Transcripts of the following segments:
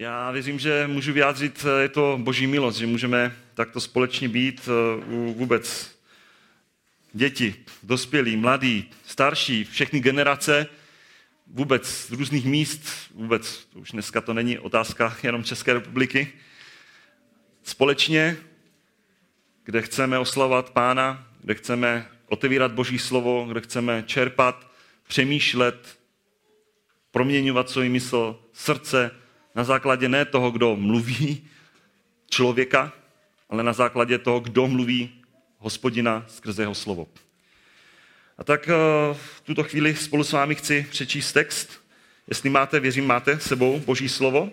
Já věřím, že můžu vyjádřit, je to boží milost, že můžeme takto společně být eh, u vůbec děti, dospělí, mladí, starší, všechny generace, vůbec z různých míst, vůbec už dneska to není otázka jenom České republiky, společně, kde chceme oslavovat Pána, kde chceme otevírat Boží slovo, kde chceme čerpat, přemýšlet, proměňovat svůj mysl, srdce, na základě ne toho, kdo mluví člověka, ale na základě toho, kdo mluví hospodina skrze jeho slovo. A tak eh, v tuto chvíli spolu s vámi chci přečíst text. Jestli máte, věřím, máte sebou Boží slovo.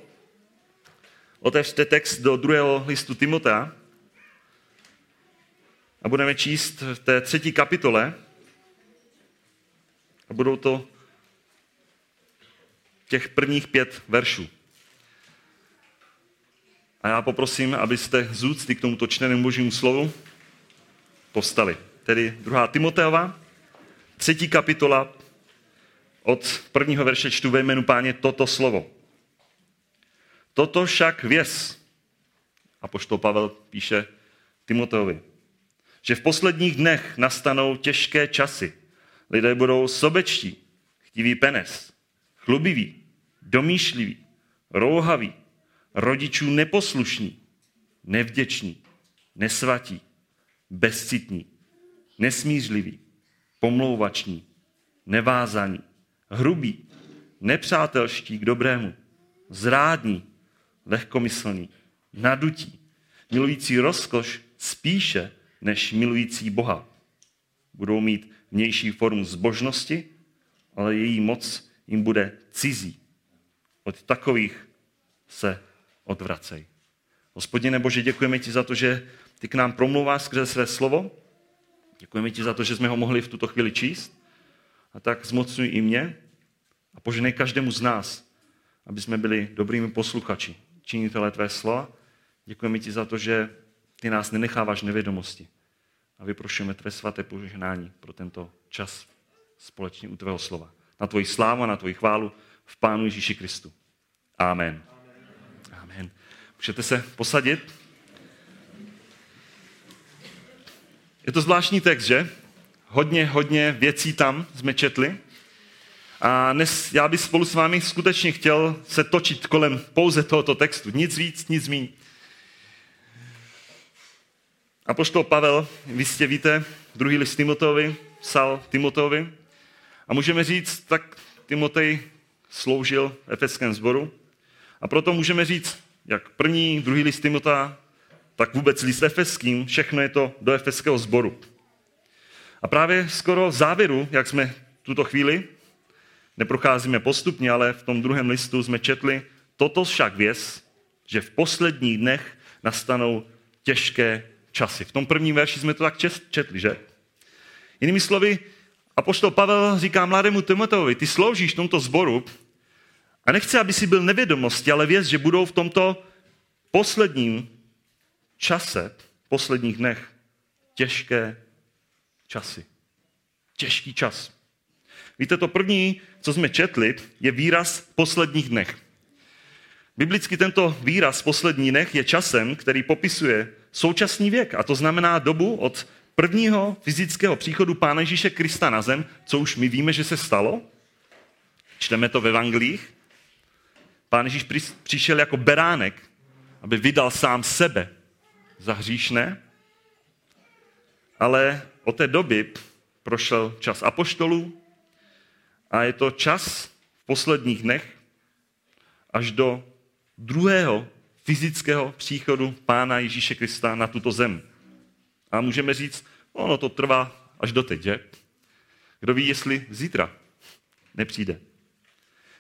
Otevřte text do druhého listu Timotea a budeme číst v té třetí kapitole a budou to těch prvních pět veršů. A já poprosím, abyste z úcty k tomuto čtenému božímu slovu postali. Tedy druhá Timoteova, třetí kapitola, od prvního verše čtu ve jménu páně toto slovo. Toto však věz, a poštol Pavel píše Timoteovi, že v posledních dnech nastanou těžké časy. Lidé budou sobečtí, chtiví penes, chlubiví, domýšliví, rouhaví, rodičů neposlušní, nevděční, nesvatí, bezcitní, nesmířliví, pomlouvační, nevázaní, hrubí, nepřátelští k dobrému, zrádní, lehkomyslní, nadutí, milující rozkoš spíše než milující Boha. Budou mít vnější formu zbožnosti, ale její moc jim bude cizí. Od takových se odvracej. Hospodine Bože, děkujeme ti za to, že ty k nám promluváš skrze své slovo. Děkujeme ti za to, že jsme ho mohli v tuto chvíli číst. A tak zmocňuj i mě a poženej každému z nás, aby jsme byli dobrými posluchači, činitelé tvé slova. Děkujeme ti za to, že ty nás nenecháváš nevědomosti. A vyprošujeme tvé svaté požehnání pro tento čas společně u tvého slova. Na tvoji slávu a na tvoji chválu v Pánu Ježíši Kristu. Amen. Můžete se posadit? Je to zvláštní text, že? Hodně, hodně věcí tam jsme četli. A dnes já bych spolu s vámi skutečně chtěl se točit kolem pouze tohoto textu. Nic víc, nic míň. A poštol Pavel, vy jistě víte, druhý list Timoteovi, psal Timoteovi. A můžeme říct, tak Timotej sloužil v efeském sboru. A proto můžeme říct, jak první, druhý list Timota, tak vůbec list efeským, všechno je to do efeského sboru. A právě skoro v závěru, jak jsme tuto chvíli, neprocházíme postupně, ale v tom druhém listu jsme četli, toto však věz, že v posledních dnech nastanou těžké časy. V tom prvním verši jsme to tak četli, že? Jinými slovy, apoštol Pavel říká mladému Timoteovi, ty sloužíš tomto sboru a nechce, aby si byl nevědomosti, ale věc, že budou v tomto posledním čase, posledních dnech, těžké časy. Těžký čas. Víte, to první, co jsme četli, je výraz posledních dnech. Biblicky tento výraz poslední dnech je časem, který popisuje současný věk. A to znamená dobu od prvního fyzického příchodu Pána Ježíše Krista na zem, co už my víme, že se stalo. Čteme to ve Evangelích. Pán Ježíš přišel jako beránek, aby vydal sám sebe za hříšné, ale od té doby prošel čas apoštolů a je to čas v posledních dnech až do druhého fyzického příchodu Pána Ježíše Krista na tuto zem. A můžeme říct, ono to trvá až do teď, že? Kdo ví, jestli zítra nepřijde.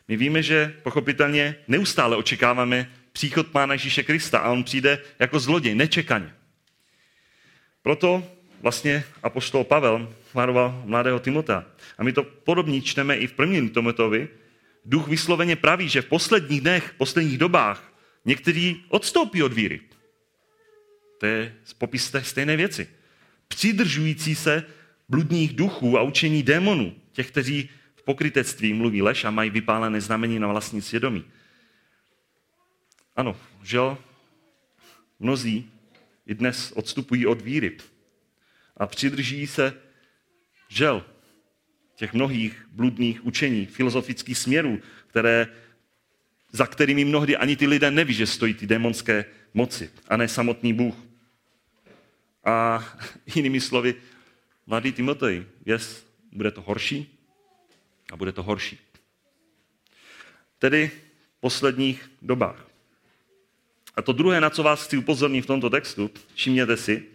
My víme, že pochopitelně neustále očekáváme příchod Pána Ježíše Krista a on přijde jako zloděj, nečekaně. Proto vlastně apoštol Pavel varoval mladého Timota. A my to podobně čteme i v prvním Timotovi. Duch vysloveně praví, že v posledních dnech, v posledních dobách někteří odstoupí od víry. To je popis té stejné věci. Přidržující se bludních duchů a učení démonů, těch, kteří pokrytectví mluví lež a mají vypálené znamení na vlastní svědomí. ano, žel, mnozí i dnes odstupují od víry a přidrží se žel těch mnohých bludných učení, filozofických směrů, které, za kterými mnohdy ani ty lidé neví, že stojí ty démonské moci a ne samotný Bůh. A jinými slovy, mladý Timotej, yes, bude to horší a bude to horší. Tedy v posledních dobách. A to druhé, na co vás chci upozornit v tomto textu, všimněte si,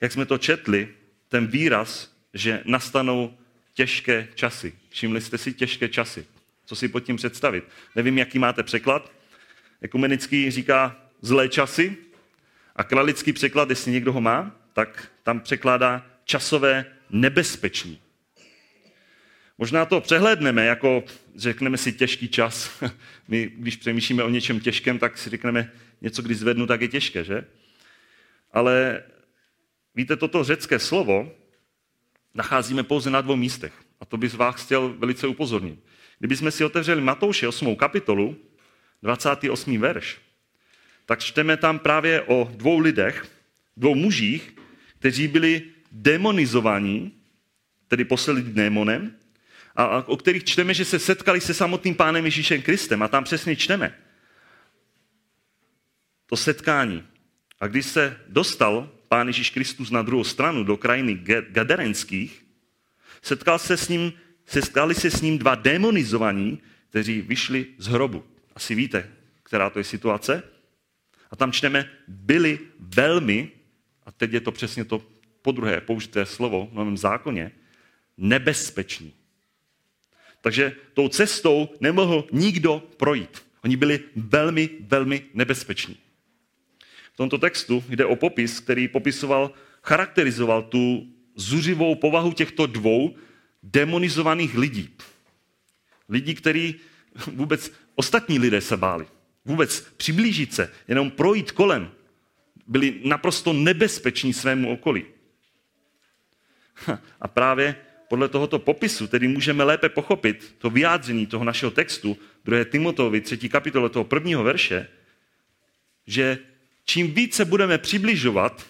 jak jsme to četli, ten výraz, že nastanou těžké časy. Všimli jste si těžké časy. Co si pod tím představit? Nevím, jaký máte překlad. Ekumenický říká zlé časy a kralický překlad, jestli někdo ho má, tak tam překládá časové nebezpečí. Možná to přehlédneme, jako řekneme si těžký čas. My, když přemýšlíme o něčem těžkém, tak si řekneme, něco, když zvednu, tak je těžké, že? Ale víte, toto řecké slovo nacházíme pouze na dvou místech. A to bych vás chtěl velice upozornit. Kdybychom si otevřeli Matouše 8. kapitolu, 28. verš, tak čteme tam právě o dvou lidech, dvou mužích, kteří byli demonizovaní, tedy poslali démonem, a o kterých čteme, že se setkali se samotným pánem Ježíšem Kristem. A tam přesně čteme to setkání. A když se dostal pán Ježíš Kristus na druhou stranu do krajiny Gaderenských, setkal se s ním, setkali se s ním dva demonizovaní, kteří vyšli z hrobu. Asi víte, která to je situace. A tam čteme, byli velmi, a teď je to přesně to podruhé použité slovo v novém zákoně, nebezpeční. Takže tou cestou nemohl nikdo projít. Oni byli velmi, velmi nebezpeční. V tomto textu jde o popis, který popisoval, charakterizoval tu zuřivou povahu těchto dvou demonizovaných lidí. Lidí, který vůbec ostatní lidé se báli. Vůbec přiblížit se, jenom projít kolem. Byli naprosto nebezpeční svému okolí. A právě podle tohoto popisu tedy můžeme lépe pochopit to vyjádření toho našeho textu, 2. Timotovi, 3. kapitole toho prvního verše, že čím více budeme přibližovat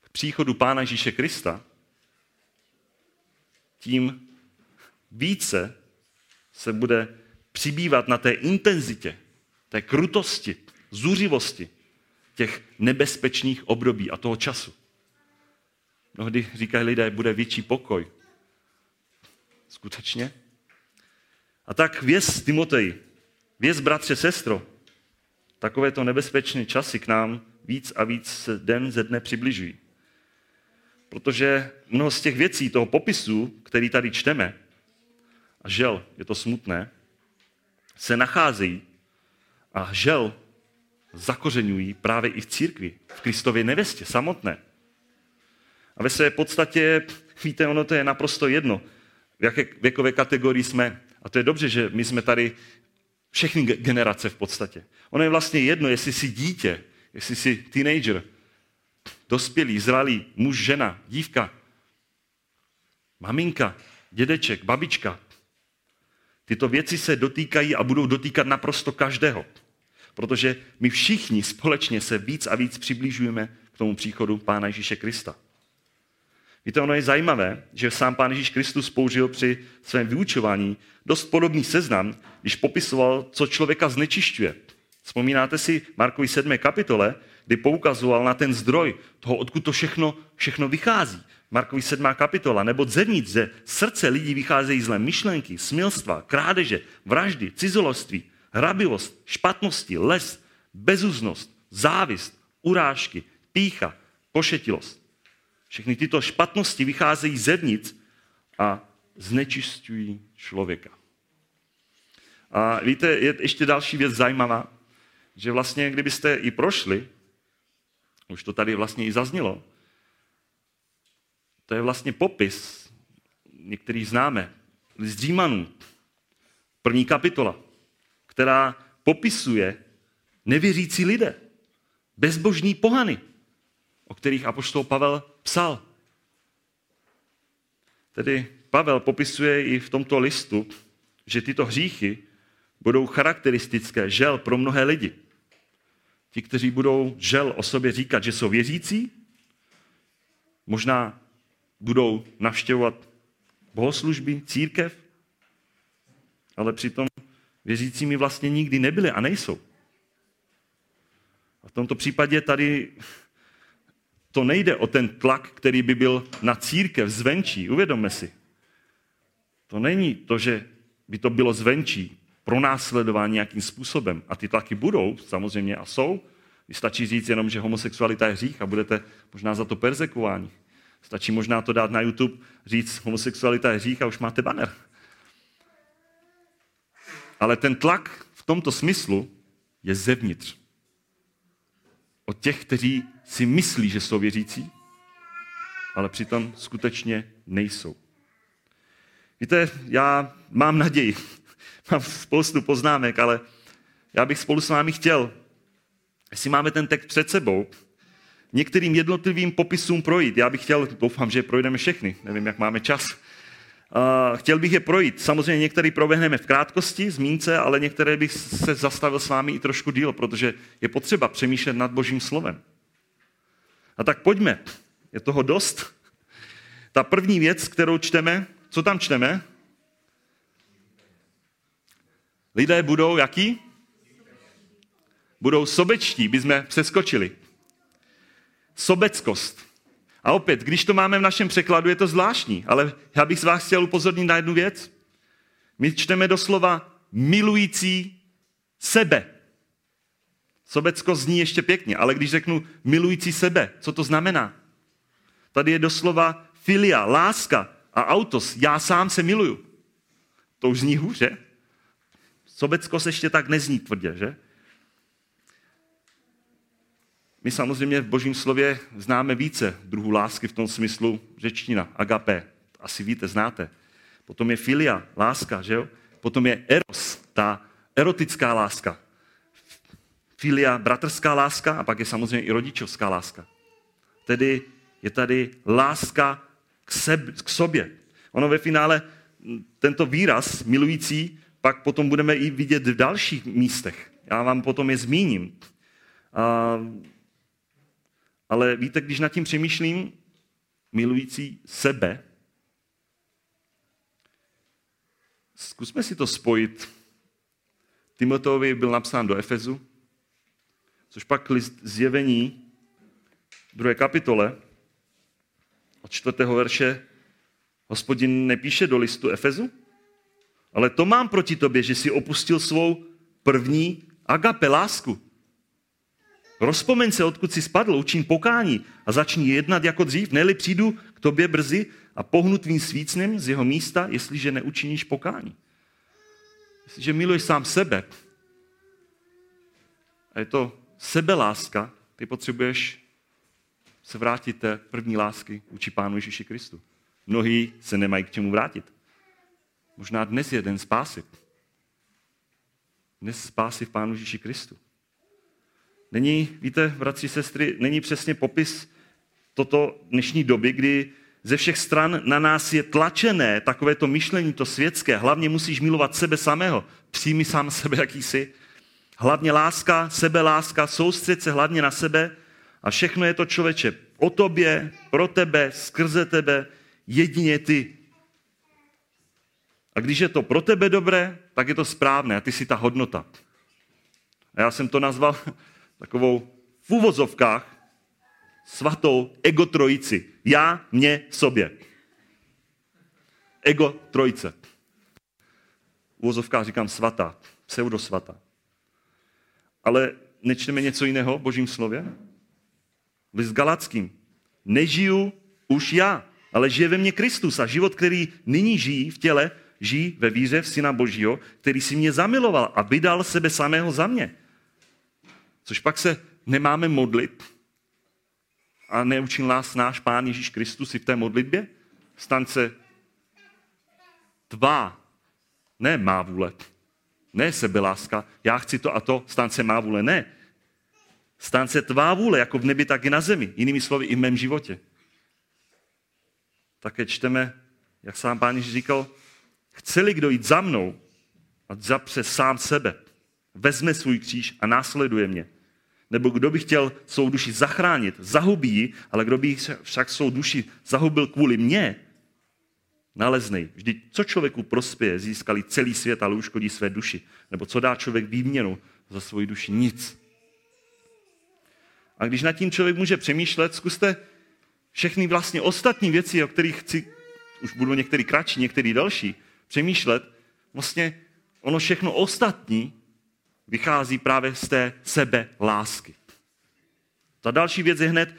k příchodu Pána Ježíše Krista, tím více se bude přibývat na té intenzitě, té krutosti, zuřivosti těch nebezpečných období a toho času. Mnohdy říkají lidé, bude větší pokoj. Skutečně? A tak věz Timotej, věz bratře, sestro, takovéto nebezpečné časy k nám víc a víc den ze dne přibližují. Protože mnoho z těch věcí, toho popisu, který tady čteme, a žel, je to smutné, se nacházejí a žel zakořenují právě i v církvi, v Kristově nevěstě samotné. A ve své podstatě, víte, ono to je naprosto jedno, v jaké věkové kategorii jsme. A to je dobře, že my jsme tady všechny generace v podstatě. Ono je vlastně jedno, jestli jsi dítě, jestli jsi teenager, dospělý, zralý, muž, žena, dívka, maminka, dědeček, babička. Tyto věci se dotýkají a budou dotýkat naprosto každého. Protože my všichni společně se víc a víc přiblížujeme k tomu příchodu Pána Ježíše Krista. Víte, ono je zajímavé, že sám Pán Ježíš Kristus použil při svém vyučování dost podobný seznam, když popisoval, co člověka znečišťuje. Vzpomínáte si Markovi 7. kapitole, kdy poukazoval na ten zdroj toho, odkud to všechno, všechno vychází. Markovi 7. kapitola, nebo zevnitř ze srdce lidí vycházejí zlé myšlenky, smilstva, krádeže, vraždy, cizoloství, hrabivost, špatnosti, les, bezuznost, závist, urážky, pícha, pošetilost. Všechny tyto špatnosti vycházejí zevnitř a znečistují člověka. A víte, je ještě další věc zajímavá, že vlastně, kdybyste i prošli, už to tady vlastně i zaznělo, to je vlastně popis, některý známe, z Římanů, první kapitola, která popisuje nevěřící lidé, bezbožní pohany, o kterých apoštol Pavel psal. Tedy Pavel popisuje i v tomto listu, že tyto hříchy budou charakteristické, žel, pro mnohé lidi. Ti, kteří budou žel o sobě říkat, že jsou věřící, možná budou navštěvovat bohoslužby, církev, ale přitom věřícími vlastně nikdy nebyli a nejsou. A v tomto případě tady to nejde o ten tlak, který by byl na církev zvenčí. Uvědomme si. To není to, že by to bylo zvenčí, pro následování nějakým způsobem. A ty tlaky budou, samozřejmě, a jsou. Stačí říct jenom, že homosexualita je hřích a budete možná za to persekováni. Stačí možná to dát na YouTube, říct, homosexualita je hřích a už máte banner. Ale ten tlak v tomto smyslu je zevnitř. Od těch, kteří si myslí, že jsou věřící, ale přitom skutečně nejsou. Víte, já mám naději, mám spoustu poznámek, ale já bych spolu s vámi chtěl, jestli máme ten text před sebou, některým jednotlivým popisům projít. Já bych chtěl, doufám, že projdeme všechny, nevím, jak máme čas. Uh, chtěl bych je projít. Samozřejmě některé proběhneme v krátkosti, zmínce, ale některé bych se zastavil s vámi i trošku díl, protože je potřeba přemýšlet nad Božím slovem. A tak pojďme. Je toho dost. Ta první věc, kterou čteme, co tam čteme? Lidé budou jaký? Budou sobečtí, by jsme přeskočili. Sobeckost. A opět, když to máme v našem překladu, je to zvláštní, ale já bych z vás chtěl upozornit na jednu věc. My čteme doslova milující sebe. Sobecko zní ještě pěkně, ale když řeknu milující sebe, co to znamená? Tady je doslova filia, láska a autos, já sám se miluju. To už zní hůře. Sobecko se ještě tak nezní tvrdě, že? My samozřejmě v božím slově známe více druhů lásky v tom smyslu řečtina, agape. Asi víte, znáte. Potom je filia, láska, že jo? Potom je eros, ta erotická láska. Filia, bratrská láska a pak je samozřejmě i rodičovská láska. Tedy je tady láska k, seb, k sobě. Ono ve finále tento výraz milující pak potom budeme i vidět v dalších místech. Já vám potom je zmíním. Ale víte, když nad tím přemýšlím, milující sebe, zkusme si to spojit. Timoteovi byl napsán do Efezu, což pak list zjevení, druhé kapitole, od čtvrtého verše, hospodin nepíše do listu Efezu, ale to mám proti tobě, že jsi opustil svou první agape, lásku. Rozpomeň se, odkud jsi spadl, učin pokání a začni jednat jako dřív, neli přijdu k tobě brzy a pohnu tvým svícnem z jeho místa, jestliže neučiníš pokání. Jestliže miluješ sám sebe, a je to sebeláska, ty potřebuješ se vrátit té první lásky vůči Pánu Ježíši Kristu. Mnohí se nemají k čemu vrátit. Možná dnes je den spásy. Dnes spásy v Pánu Ježíši Kristu. Není, víte, bratři, sestry, není přesně popis toto dnešní doby, kdy ze všech stran na nás je tlačené takové to myšlení, to světské. Hlavně musíš milovat sebe samého. Přijmi sám sebe, jaký jsi. Hlavně láska, sebeláska, soustřed se hlavně na sebe a všechno je to člověče o tobě, pro tebe, skrze tebe, jedině ty. A když je to pro tebe dobré, tak je to správné a ty si ta hodnota. A já jsem to nazval takovou v úvozovkách svatou ego trojici. Já, mě, sobě. Ego trojice. V úvozovkách říkám svatá, pseudosvatá. Ale nečteme něco jiného v božím slově? List Galackým. Nežiju už já, ale žije ve mně Kristus a život, který nyní žijí v těle, žijí ve víře v Syna Božího, který si mě zamiloval a vydal sebe samého za mě. Což pak se nemáme modlit a neučil nás náš Pán Ježíš Kristus i v té modlitbě? Stan se tvá, ne má vůle, ne sebeláska, já chci to a to, stan se má vůle, ne. Stan se tvá vůle, jako v nebi, tak i na zemi. Jinými slovy, i v mém životě. Také čteme, jak sám pán Ježíš říkal, Chceli kdo jít za mnou, a zapře sám sebe, vezme svůj kříž a následuje mě. Nebo kdo by chtěl svou duši zachránit, zahubí ji, ale kdo by však svou duši zahubil kvůli mně, naleznej. Vždyť co člověku prospěje, získali celý svět, ale uškodí své duši. Nebo co dá člověk výměnu za svoji duši? Nic. A když nad tím člověk může přemýšlet, zkuste všechny vlastně ostatní věci, o kterých chci, už budou některý kratší, některý další, přemýšlet, vlastně ono všechno ostatní vychází právě z té sebe lásky. Ta další věc je hned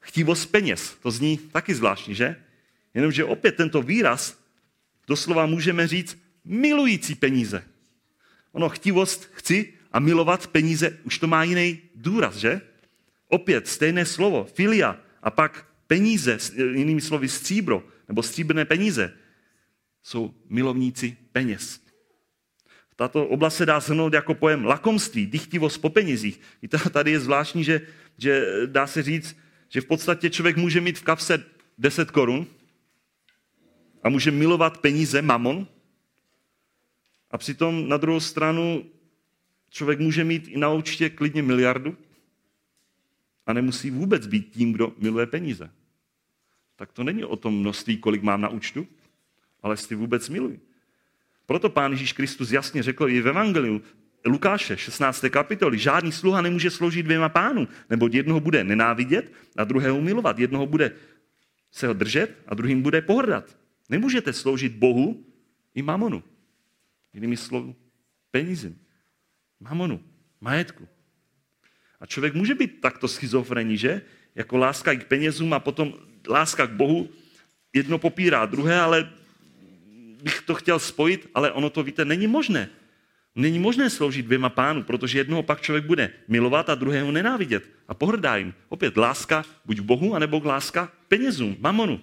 chtivost peněz. To zní taky zvláštní, že? Jenomže opět tento výraz doslova můžeme říct milující peníze. Ono chtivost chci a milovat peníze už to má jiný důraz, že? Opět stejné slovo, filia a pak peníze, jinými slovy stříbro, nebo stříbrné peníze, jsou milovníci peněz. Tato oblast se dá shrnout jako pojem lakomství, dychtivost po penězích. I tady je zvláštní, že, že dá se říct, že v podstatě člověk může mít v kapse 10 korun a může milovat peníze, mamon, a přitom na druhou stranu člověk může mít i na účtě klidně miliardu a nemusí vůbec být tím, kdo miluje peníze. Tak to není o tom množství, kolik mám na účtu, ale jestli vůbec miluji. Proto pán Ježíš Kristus jasně řekl i v Evangeliu Lukáše 16. kapitoly, žádný sluha nemůže sloužit dvěma pánům, nebo jednoho bude nenávidět a druhého milovat. Jednoho bude se ho držet a druhým bude pohrdat. Nemůžete sloužit Bohu i mamonu. Jinými slovy, penízem, mamonu, majetku. A člověk může být takto schizofrení, že? Jako láska k penězům a potom láska k Bohu. Jedno popírá druhé, ale bych to chtěl spojit, ale ono to, víte, není možné. Není možné sloužit dvěma pánu, protože jednoho pak člověk bude milovat a druhého nenávidět a pohrdá jim. Opět láska buď k Bohu, anebo láska k penězům, mamonu.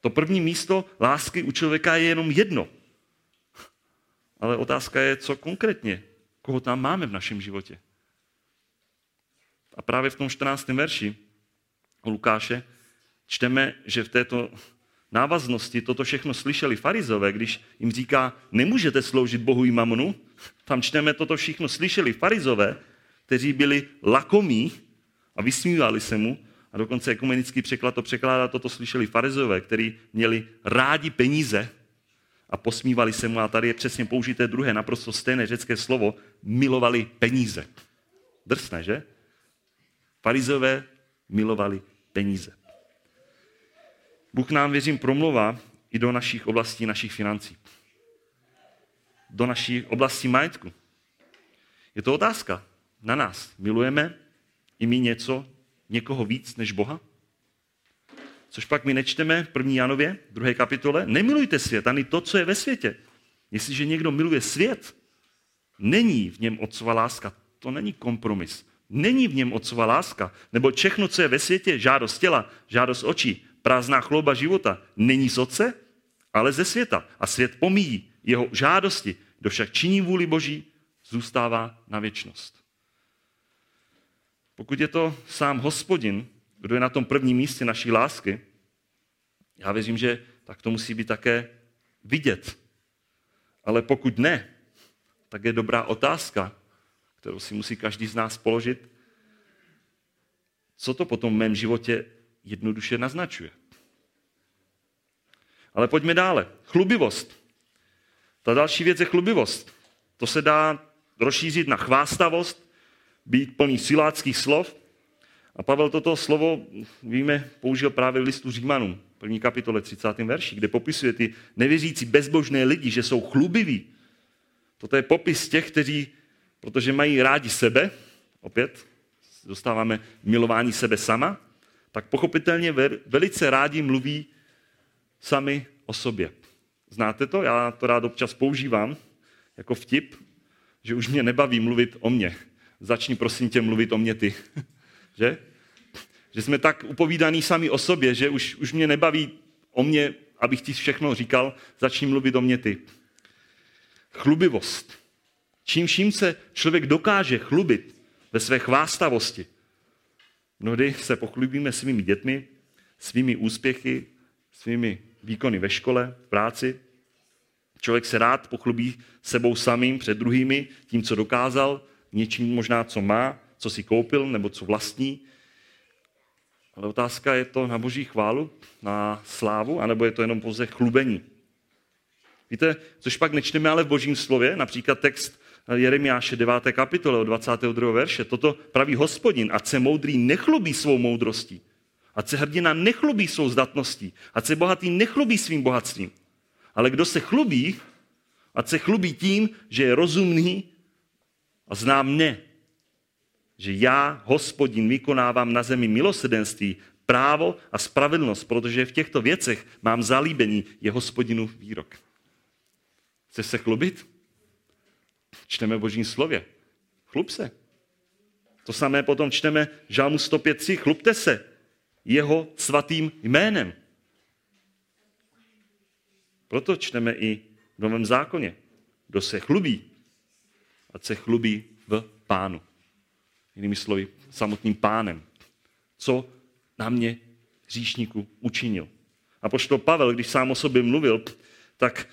To první místo lásky u člověka je jenom jedno. Ale otázka je, co konkrétně, koho tam máme v našem životě. A právě v tom 14. verši Lukáše čteme, že v této návaznosti toto všechno slyšeli farizové, když jim říká, nemůžete sloužit Bohu i mamonu. Tam čteme, toto všechno slyšeli farizové, kteří byli lakomí a vysmívali se mu. A dokonce ekumenický překlad to překládá, toto slyšeli farizové, kteří měli rádi peníze a posmívali se mu. A tady je přesně použité druhé, naprosto stejné řecké slovo, milovali peníze. Drsné, že? Farizové milovali peníze. Bůh nám, věřím, promluvá i do našich oblastí, našich financí. Do naší oblasti majetku. Je to otázka na nás. Milujeme i my něco, někoho víc než Boha? Což pak my nečteme v 1. Janově, 2. kapitole. Nemilujte svět, ani to, co je ve světě. Jestliže někdo miluje svět, není v něm otcova láska. To není kompromis. Není v něm otcova láska. Nebo všechno, co je ve světě, žádost těla, žádost očí, prázdná chlouba života, není z otce, ale ze světa. A svět pomíjí jeho žádosti. Kdo však činí vůli Boží, zůstává na věčnost. Pokud je to sám hospodin, kdo je na tom prvním místě naší lásky, já věřím, že tak to musí být také vidět. Ale pokud ne, tak je dobrá otázka, kterou si musí každý z nás položit. Co to potom v mém životě jednoduše naznačuje? Ale pojďme dále. Chlubivost. Ta další věc je chlubivost. To se dá rozšířit na chvástavost, být plný siláckých slov. A Pavel toto slovo, víme, použil právě v listu Římanům, první kapitole 30. verši, kde popisuje ty nevěřící bezbožné lidi, že jsou chlubiví. Toto je popis těch, kteří protože mají rádi sebe, opět dostáváme milování sebe sama, tak pochopitelně velice rádi mluví sami o sobě. Znáte to? Já to rád občas používám jako vtip, že už mě nebaví mluvit o mně. Začni prosím tě mluvit o mě ty. že? Že jsme tak upovídaní sami o sobě, že už, už mě nebaví o mě, abych ti všechno říkal, začni mluvit o mě ty. Chlubivost. Čím vším se člověk dokáže chlubit ve své chvástavosti. Mnohdy se pochlubíme svými dětmi, svými úspěchy, svými výkony ve škole, v práci. Člověk se rád pochlubí sebou samým před druhými, tím, co dokázal, něčím možná, co má, co si koupil nebo co vlastní. Ale otázka je to na boží chválu, na slávu, anebo je to jenom pouze chlubení. Víte, což pak nečteme ale v božím slově, například text Jeremiáše 9. kapitole od 22. verše. Toto praví hospodin, ať se moudrý nechlubí svou moudrostí, ať se hrdina nechlubí svou zdatností, ať se bohatý nechlubí svým bohatstvím. Ale kdo se chlubí, ať se chlubí tím, že je rozumný a zná mne, že já, hospodin, vykonávám na zemi milosedenství, právo a spravedlnost, protože v těchto věcech mám zalíbení, je hospodinu výrok. Chceš se chlubit? Čteme v božím slově. Chlub se. To samé potom čteme Žálmu 105.3. Chlubte se jeho svatým jménem. Proto čteme i v Novém zákoně. Kdo se chlubí, ať se chlubí v pánu. Jinými slovy, samotným pánem. Co na mě hříšníku učinil. A pošto Pavel, když sám o sobě mluvil, tak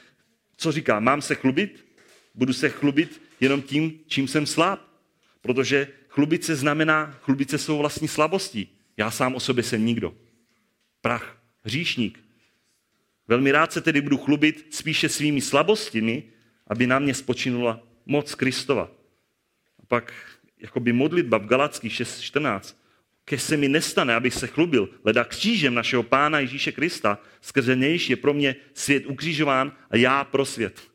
co říká? Mám se chlubit? Budu se chlubit jenom tím, čím jsem slab. Protože chlubit se znamená, chlubit se svou vlastní slabostí. Já sám o sobě jsem nikdo. Prach, hříšník. Velmi rád se tedy budu chlubit spíše svými slabostmi, aby na mě spočinula moc Kristova. A pak jakoby modlitba v Galackých 6.14. Ke se mi nestane, abych se chlubil, leda křížem našeho Pána Ježíše Krista, skrze nějž je pro mě svět ukřižován a já pro svět.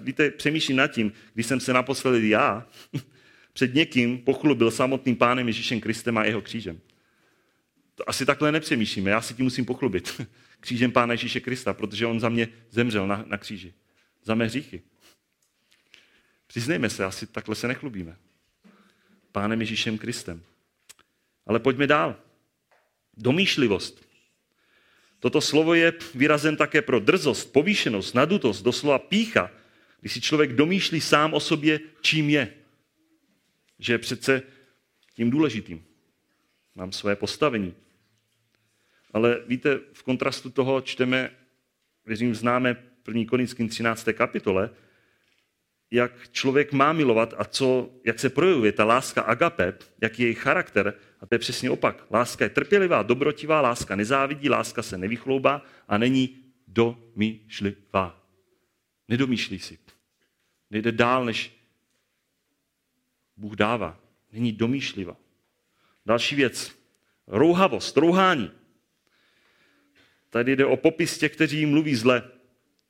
Víte, přemýšlím nad tím, když jsem se naposledy já před někým pochlubil samotným Pánem Ježíšem Kristem a jeho křížem. To asi takhle nepřemýšlíme, já si tím musím pochlubit. Křížem Pána Ježíše Krista, protože on za mě zemřel na, na kříži. Za mé hříchy. Přiznejme se, asi takhle se nechlubíme. Pánem Ježíšem Kristem. Ale pojďme dál. Domýšlivost. Toto slovo je výrazem také pro drzost, povýšenost, nadutost, doslova pícha, když si člověk domýšlí sám o sobě, čím je. Že je přece tím důležitým. Mám své postavení. Ale víte, v kontrastu toho čteme, věřím, známe 1. Korinským 13. kapitole, jak člověk má milovat a co, jak se projevuje ta láska agape, jaký je její charakter. A to je přesně opak. Láska je trpělivá, dobrotivá, láska nezávidí, láska se nevychloubá a není domýšlivá. Nedomýšlí si. Nejde dál, než Bůh dává. Není domýšlivá. Další věc. Rouhavost, rouhání. Tady jde o popis těch, kteří mluví zle.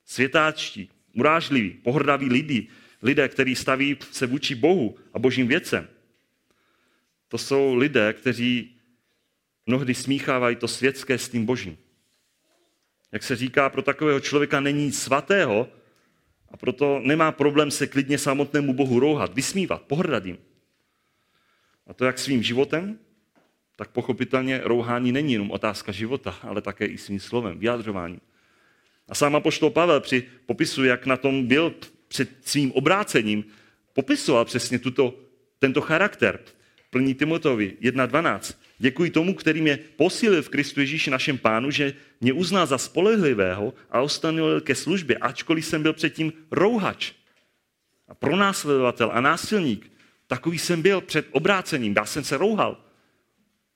Světáčtí, urážliví, pohrdaví lidi, lidé, kteří staví se vůči Bohu a božím věcem. To jsou lidé, kteří mnohdy smíchávají to světské s tím božím. Jak se říká, pro takového člověka není svatého a proto nemá problém se klidně samotnému Bohu rouhat, vysmívat, pohrdat jim. A to jak svým životem, tak pochopitelně rouhání není jenom otázka života, ale také i svým slovem, vyjadřováním. A sám apoštol Pavel při popisu, jak na tom byl před svým obrácením, popisoval přesně tuto, tento charakter. Plní Timotovi 1.12. Děkuji tomu, který mě posílil v Kristu Ježíši našem pánu, že mě uzná za spolehlivého a ostanul ke službě, ačkoliv jsem byl předtím rouhač a pronásledovatel a násilník. Takový jsem byl před obrácením, já jsem se rouhal.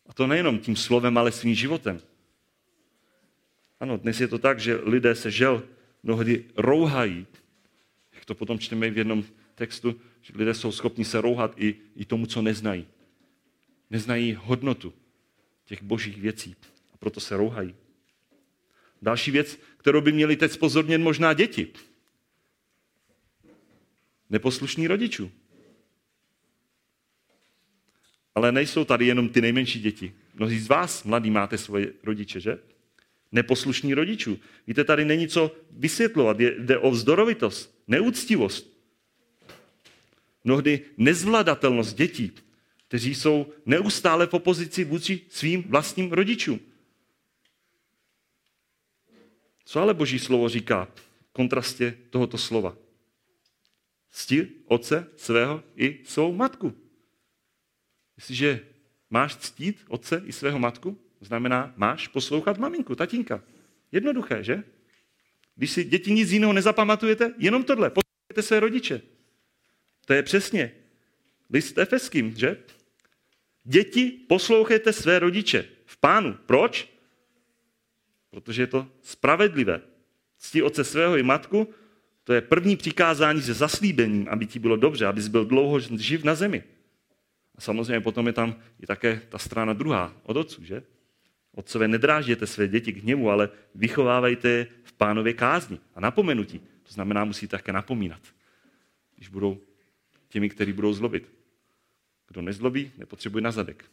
A to nejenom tím slovem, ale svým životem. Ano, dnes je to tak, že lidé se žel mnohdy rouhají. Jak to potom čteme v jednom textu, že lidé jsou schopni se rouhat i, i tomu, co neznají. Neznají hodnotu těch božích věcí a proto se rouhají. Další věc, kterou by měli teď spozornět možná děti. Neposlušní rodičů. Ale nejsou tady jenom ty nejmenší děti. Mnozí z vás, mladí, máte svoje rodiče, že? Neposlušní rodičů. Víte, tady není co vysvětlovat. Jde o vzdorovitost, neúctivost. Mnohdy nezvladatelnost dětí, kteří jsou neustále v opozici vůči svým vlastním rodičům. Co ale Boží slovo říká v kontrastě tohoto slova? Cti otce svého i svou matku. Jestliže máš ctít otce i svého matku, znamená, máš poslouchat maminku, tatínka. Jednoduché, že? Když si děti nic jiného nezapamatujete, jenom tohle. Poslouchejte své rodiče. To je přesně list efeským, že? Děti, poslouchejte své rodiče v pánu. Proč? Protože je to spravedlivé. Ctí otce svého i matku, to je první přikázání se zaslíbením, aby ti bylo dobře, abys byl dlouho živ na zemi. A samozřejmě potom je tam i také ta strana druhá od otců, že? Otcové, nedrážděte své děti k hněvu, ale vychovávejte je v pánově kázni a napomenutí. To znamená, musí také napomínat, když budou těmi, kteří budou zlobit. Kdo nezlobí, nepotřebuje na zadek.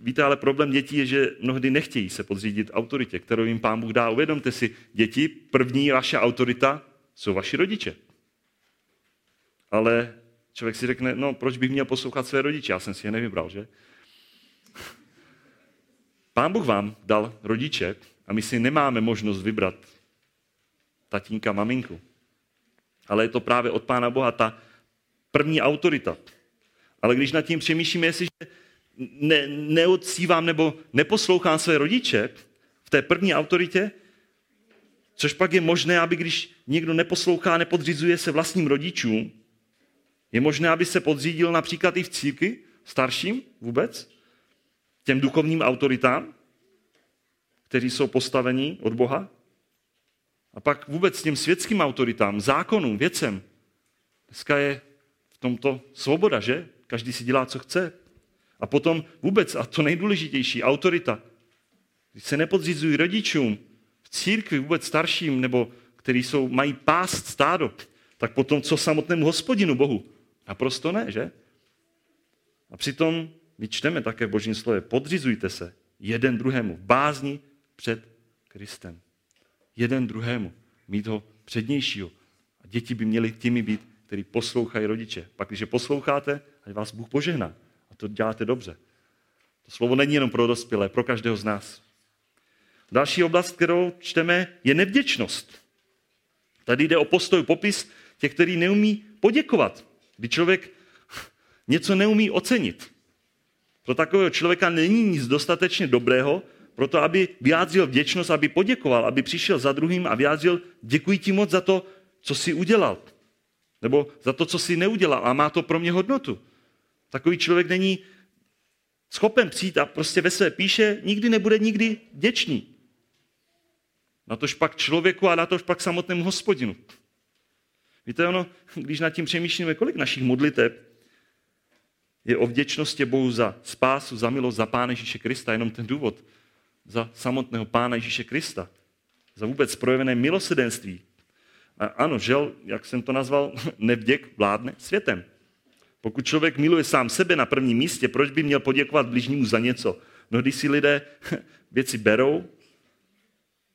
Víte, ale problém dětí je, že mnohdy nechtějí se podřídit autoritě, kterou jim pán Bůh dá. Uvědomte si, děti, první vaše autorita jsou vaši rodiče. Ale člověk si řekne, no proč bych měl poslouchat své rodiče? Já jsem si je nevybral, že? Pán Bůh vám dal rodiče a my si nemáme možnost vybrat tatínka, maminku. Ale je to právě od Pána Boha ta první autorita. Ale když nad tím přemýšlíme, jestliže ne, neodsívám nebo neposlouchám své rodiče v té první autoritě, což pak je možné, aby když někdo neposlouchá, nepodřizuje se vlastním rodičům, je možné, aby se podřídil například i v církvi, starším vůbec, těm duchovním autoritám, kteří jsou postavení od Boha, a pak vůbec těm světským autoritám, zákonům, věcem. Dneska je tomto svoboda, že? Každý si dělá, co chce. A potom vůbec, a to nejdůležitější, autorita. Když se nepodřizují rodičům, v církvi vůbec starším, nebo který jsou, mají pást stádo, tak potom co samotnému hospodinu Bohu? Naprosto ne, že? A přitom my čteme také v božím slově, podřizujte se jeden druhému v bázni před Kristem. Jeden druhému. Mít ho přednějšího. A děti by měly těmi být, který poslouchají rodiče. Pak, když je posloucháte, ať vás Bůh požehná. A to děláte dobře. To slovo není jenom pro dospělé, pro každého z nás. Další oblast, kterou čteme, je nevděčnost. Tady jde o postoj, popis těch, který neumí poděkovat. Kdy člověk něco neumí ocenit. Pro takového člověka není nic dostatečně dobrého, proto aby vyjádřil vděčnost, aby poděkoval, aby přišel za druhým a vyjádřil, děkuji ti moc za to, co jsi udělal. Nebo za to, co jsi neudělal a má to pro mě hodnotu. Takový člověk není schopen přijít a prostě ve své píše nikdy nebude nikdy vděčný. Na tož pak člověku a na tož pak samotnému hospodinu. Víte, ono, když nad tím přemýšlíme, kolik našich modliteb je o vděčnosti Bohu za spásu, za milost, za Pána Ježíše Krista, jenom ten důvod, za samotného Pána Ježíše Krista, za vůbec projevené milosedenství. A ano, žel, jak jsem to nazval, nevděk vládne světem. Pokud člověk miluje sám sebe na prvním místě, proč by měl poděkovat bližnímu za něco? Mnohdy si lidé věci berou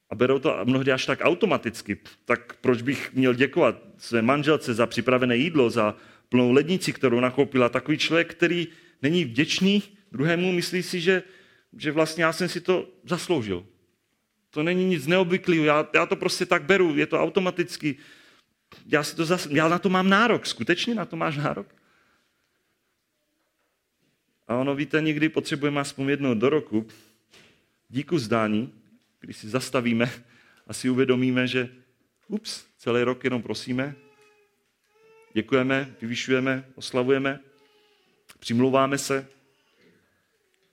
a berou to mnohdy až tak automaticky. Tak proč bych měl děkovat své manželce za připravené jídlo, za plnou lednici, kterou nakoupila. Takový člověk, který není vděčný druhému, myslí si, že, že vlastně já jsem si to zasloužil. To není nic neobvyklého, já, já to prostě tak beru, je to automaticky. Já, si to zas, já na to mám nárok, skutečně na to máš nárok? A ono, víte, někdy potřebujeme aspoň jednou do roku díku zdání, když si zastavíme a si uvědomíme, že ups, celý rok jenom prosíme, děkujeme, vyvyšujeme, oslavujeme, přimlouváme se,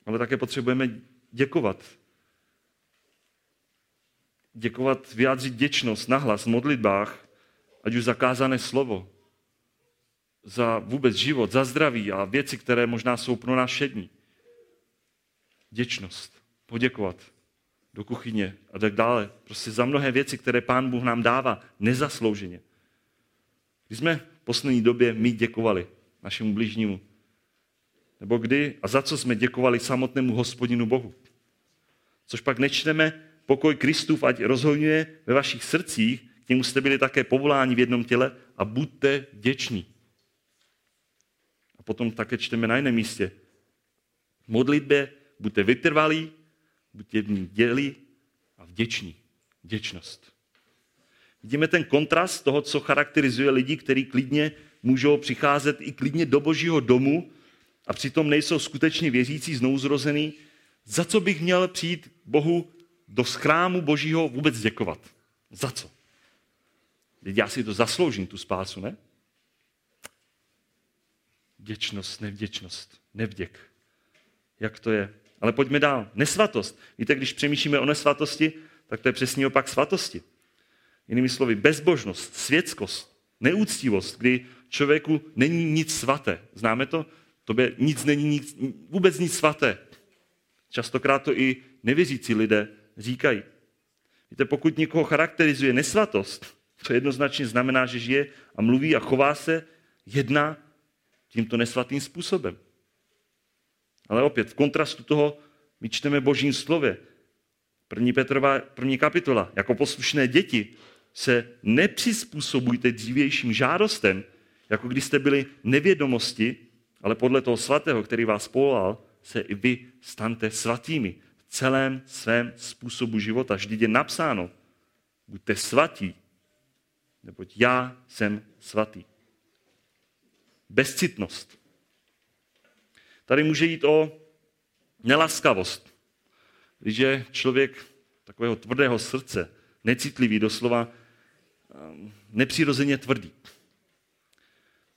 ale také potřebujeme děkovat. Děkovat, vyjádřit děčnost nahlas v modlitbách, ať už zakázané slovo, za vůbec život, za zdraví a věci, které možná jsou pro nás všední. Děčnost, poděkovat do kuchyně a tak dále. Prostě za mnohé věci, které Pán Bůh nám dává nezaslouženě. Když jsme v poslední době my děkovali našemu bližnímu? Nebo kdy a za co jsme děkovali samotnému hospodinu Bohu? Což pak nečteme, pokoj Kristův ať rozhodňuje ve vašich srdcích, k němu jste byli také povoláni v jednom těle a buďte vděční. A potom také čteme na jiném místě. V modlitbě buďte vytrvalí, buďte dělí a vděční. Vděčnost. Vidíme ten kontrast toho, co charakterizuje lidi, kteří klidně můžou přicházet i klidně do božího domu a přitom nejsou skutečně věřící, znouzrozený. Za co bych měl přijít Bohu do schrámu božího vůbec děkovat. Za co? Teď já si to zasloužím, tu spásu, ne? Vděčnost, nevděčnost, nevděk. Jak to je? Ale pojďme dál. Nesvatost. Víte, když přemýšlíme o nesvatosti, tak to je přesně opak svatosti. Jinými slovy, bezbožnost, světskost, neúctivost, kdy člověku není nic svaté. Známe to? Tobě nic není nic, vůbec nic svaté. Častokrát to i nevěřící lidé říkají. Víte, pokud někoho charakterizuje nesvatost, to jednoznačně znamená, že žije a mluví a chová se, jedná tímto nesvatým způsobem. Ale opět, v kontrastu toho my čteme božím slově. První Petrova, první kapitola. Jako poslušné děti se nepřizpůsobujte dřívějším žádostem, jako když jste byli nevědomosti, ale podle toho svatého, který vás povolal, se i vy stante svatými celém svém způsobu života. Vždyť je napsáno, buďte svatí, neboť já jsem svatý. Bezcitnost. Tady může jít o nelaskavost. Když je člověk takového tvrdého srdce, necitlivý, doslova ehm, nepřirozeně tvrdý.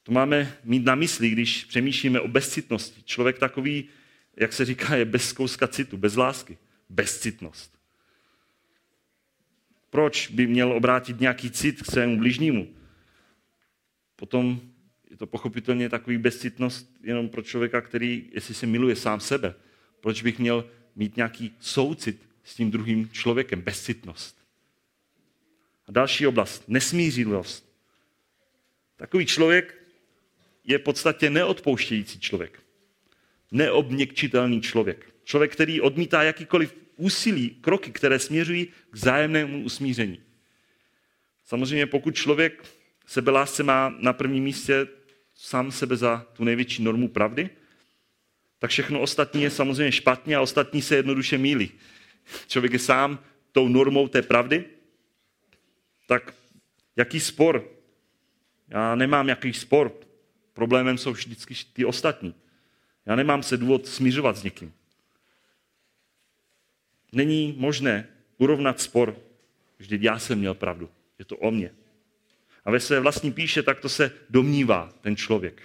To máme mít na mysli, když přemýšlíme o bezcitnosti. Člověk takový, jak se říká, je bez zkouska citu, bez lásky. Bezcitnost. Proč by měl obrátit nějaký cit k svému bližnímu? Potom je to pochopitelně takový bezcitnost jenom pro člověka, který, jestli se miluje sám sebe. Proč bych měl mít nějaký soucit s tím druhým člověkem? Bezcitnost. A další oblast, nesmířivost. Takový člověk je v podstatě neodpouštějící člověk. Neobněkčitelný člověk. Člověk, který odmítá jakýkoliv úsilí, kroky, které směřují k zájemnému usmíření. Samozřejmě pokud člověk sebelásce má na prvním místě sám sebe za tu největší normu pravdy, tak všechno ostatní je samozřejmě špatně a ostatní se jednoduše mílí. Člověk je sám tou normou té pravdy, tak jaký spor? Já nemám jaký spor. Problémem jsou vždycky ty ostatní. Já nemám se důvod smířovat s někým. Není možné urovnat spor, vždyť já jsem měl pravdu. Je to o mně. A ve své vlastní píše, tak to se domnívá ten člověk.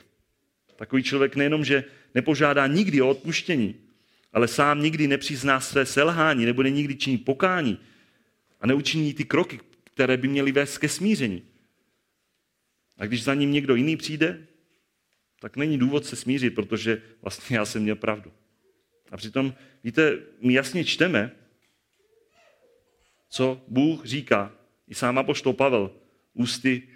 Takový člověk nejenom, že nepožádá nikdy o odpuštění, ale sám nikdy nepřizná své selhání, nebude nikdy činit pokání a neučiní ty kroky, které by měly vést ke smíření. A když za ním někdo jiný přijde, tak není důvod se smířit, protože vlastně já jsem měl pravdu. A přitom, víte, my jasně čteme, co Bůh říká. I sám apoštol Pavel ústy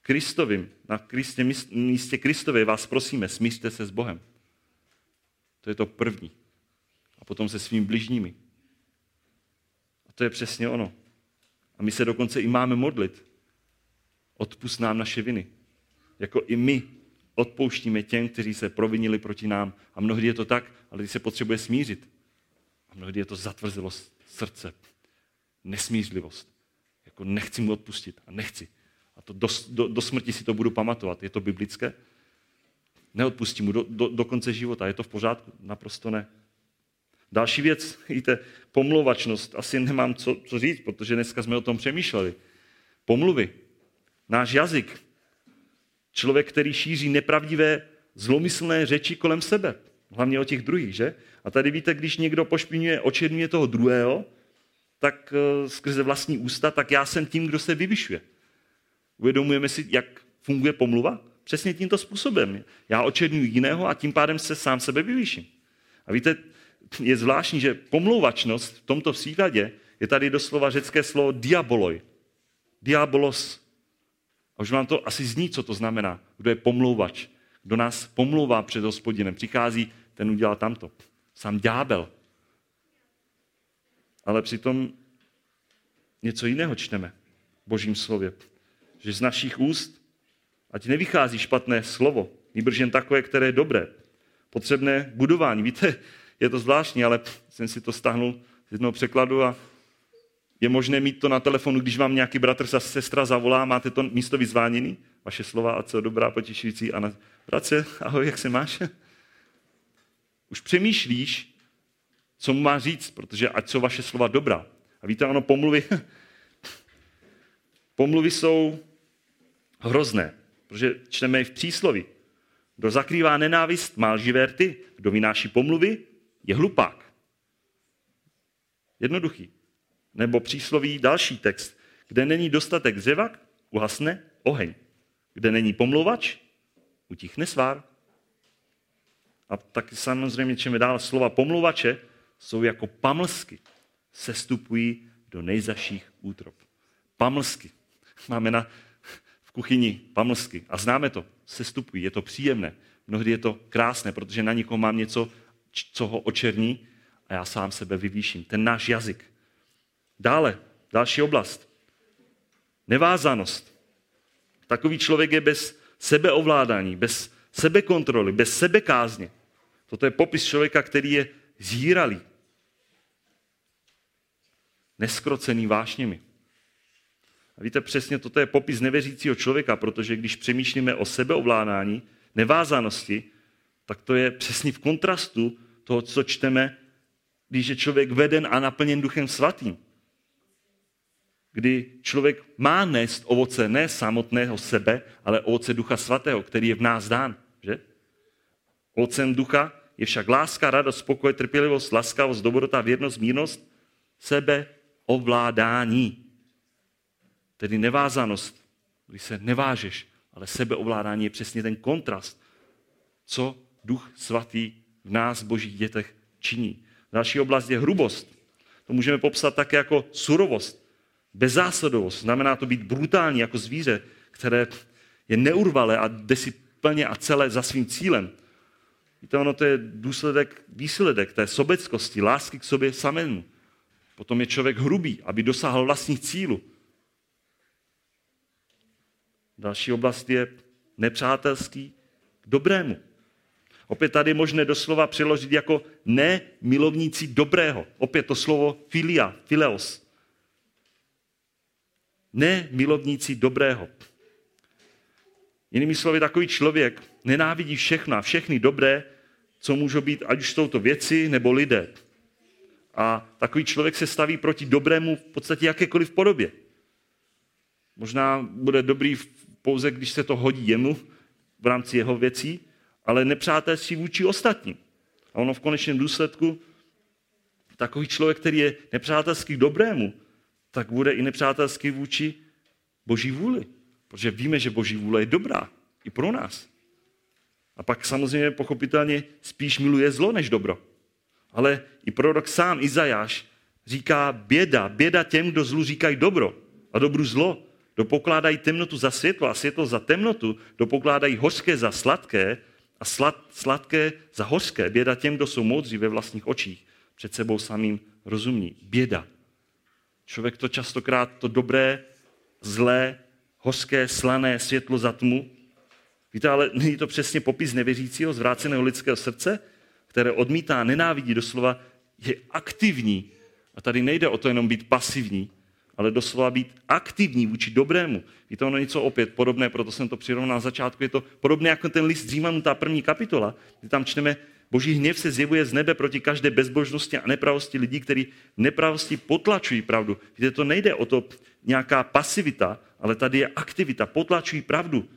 Kristovým, na Kristě, místě Kristově vás prosíme, smířte se s Bohem. To je to první. A potom se svými bližními. A to je přesně ono. A my se dokonce i máme modlit. Odpust nám naše viny. Jako i my odpouštíme těm, kteří se provinili proti nám. A mnohdy je to tak, ale když se potřebuje smířit. A mnohdy je to zatvrzelost srdce. Nesmířlivost. Jako nechci mu odpustit a nechci. A to do, do, do smrti si to budu pamatovat. Je to biblické? Neodpustím mu do, do, do konce života. Je to v pořádku? Naprosto ne. Další věc, víte, pomluvačnost. Asi nemám co, co říct, protože dneska jsme o tom přemýšleli. Pomluvy. Náš jazyk. Člověk, který šíří nepravdivé, zlomyslné řeči kolem sebe. Hlavně o těch druhých, že? A tady víte, když někdo pošpinuje, očernuje toho druhého, tak eh, skrze vlastní ústa, tak já jsem tím, kdo se vyvyšuje. Uvědomujeme si, jak funguje pomluva? Přesně tímto způsobem. Já očernuju jiného a tím pádem se sám sebe vyvýším. A víte, je zvláštní, že pomlouvačnost v tomto příkladě je tady doslova řecké slovo diaboloj. Diabolos. A už vám to asi zní, co to znamená. Kdo je pomlouvač. Kdo nás pomlouvá před hospodinem. Přichází, ten udělal tamto. Sám ďábel. Ale přitom něco jiného čteme v božím slově. Že z našich úst, ať nevychází špatné slovo, nýbrž jen takové, které je dobré, potřebné budování. Víte, je to zvláštní, ale jsem si to stáhnul z jednoho překladu a je možné mít to na telefonu, když vám nějaký bratr a sestra zavolá, máte to místo vyzváněný, vaše slova a co dobrá, potěšující. A na, bratře, ahoj, jak se máš? Už přemýšlíš, co mu má říct, protože ať jsou vaše slova dobrá. A víte, ono pomluvy, pomluvy jsou hrozné, protože čteme i v přísloví. Kdo zakrývá nenávist, má lživé rty. Kdo vynáší pomluvy, je hlupák. Jednoduchý. Nebo přísloví další text. Kde není dostatek dřeva, uhasne oheň. Kde není pomluvač, utichne svár. A tak samozřejmě čím dál slova pomluvače jsou jako pamlsky. Sestupují do nejzaších útrop. Pamlsky. Máme na, v kuchyni pamlsky. A známe to. Sestupují. Je to příjemné. Mnohdy je to krásné, protože na někoho mám něco, co ho očerní a já sám sebe vyvýším. Ten náš jazyk. Dále, další oblast. Nevázanost. Takový člověk je bez sebeovládání, bez sebekontroly, bez sebekázně. Toto je popis člověka, který je zíralý, neskrocený vášněmi. A víte, přesně toto je popis nevěřícího člověka, protože když přemýšlíme o sebeovládání, nevázanosti, tak to je přesně v kontrastu toho, co čteme, když je člověk veden a naplněn duchem svatým. Kdy člověk má nést ovoce ne samotného sebe, ale ovoce ducha svatého, který je v nás dán. Že? Ovocem ducha je však láska, radost, spokoj, trpělivost, laskavost, dobrota, věrnost, mírnost, sebe ovládání. Tedy nevázanost, když se nevážeš, ale sebeovládání je přesně ten kontrast, co duch svatý v nás, božích dětech, činí. Další oblast je hrubost. To můžeme popsat také jako surovost, bezzásadovost. Znamená to být brutální jako zvíře, které je neurvalé a jde si plně a celé za svým cílem. Víte, ono to je důsledek, výsledek té sobeckosti, lásky k sobě samému. Potom je člověk hrubý, aby dosáhl vlastních cílů. Další oblast je nepřátelský k dobrému. Opět tady je možné doslova přeložit jako ne milovníci dobrého. Opět to slovo filia, fileos. Ne milovníci dobrého. Jinými slovy, takový člověk nenávidí všechno a všechny dobré, co můžou být, ať už jsou to věci nebo lidé. A takový člověk se staví proti dobrému v podstatě jakékoliv podobě. Možná bude dobrý pouze, když se to hodí jemu v rámci jeho věcí, ale nepřátelství vůči ostatním. A ono v konečném důsledku, takový člověk, který je nepřátelský dobrému, tak bude i nepřátelský vůči boží vůli. Protože víme, že boží vůle je dobrá i pro nás. A pak samozřejmě pochopitelně spíš miluje zlo než dobro. Ale i prorok sám Izajáš říká běda, běda těm, kdo zlu říkají dobro a dobru zlo. Kdo pokládají temnotu za světlo a světlo za temnotu, kdo pokládají hořké za sladké a slad, sladké za hořké. Běda těm, kdo jsou moudří ve vlastních očích, před sebou samým rozumní. Běda. Člověk to častokrát to dobré, zlé, hořké, slané světlo za tmu. Víte, ale není to přesně popis nevěřícího, zvráceného lidského srdce, které odmítá, nenávidí doslova, je aktivní. A tady nejde o to jenom být pasivní, ale doslova být aktivní vůči dobrému. Je to ono něco opět podobné, proto jsem to přirovnal na začátku. Je to podobné jako ten list Římanů, ta první kapitola, kdy tam čteme, boží hněv se zjevuje z nebe proti každé bezbožnosti a nepravosti lidí, kteří nepravosti potlačují pravdu. Víte, to nejde o to nějaká pasivita, ale tady je aktivita, potlačují pravdu.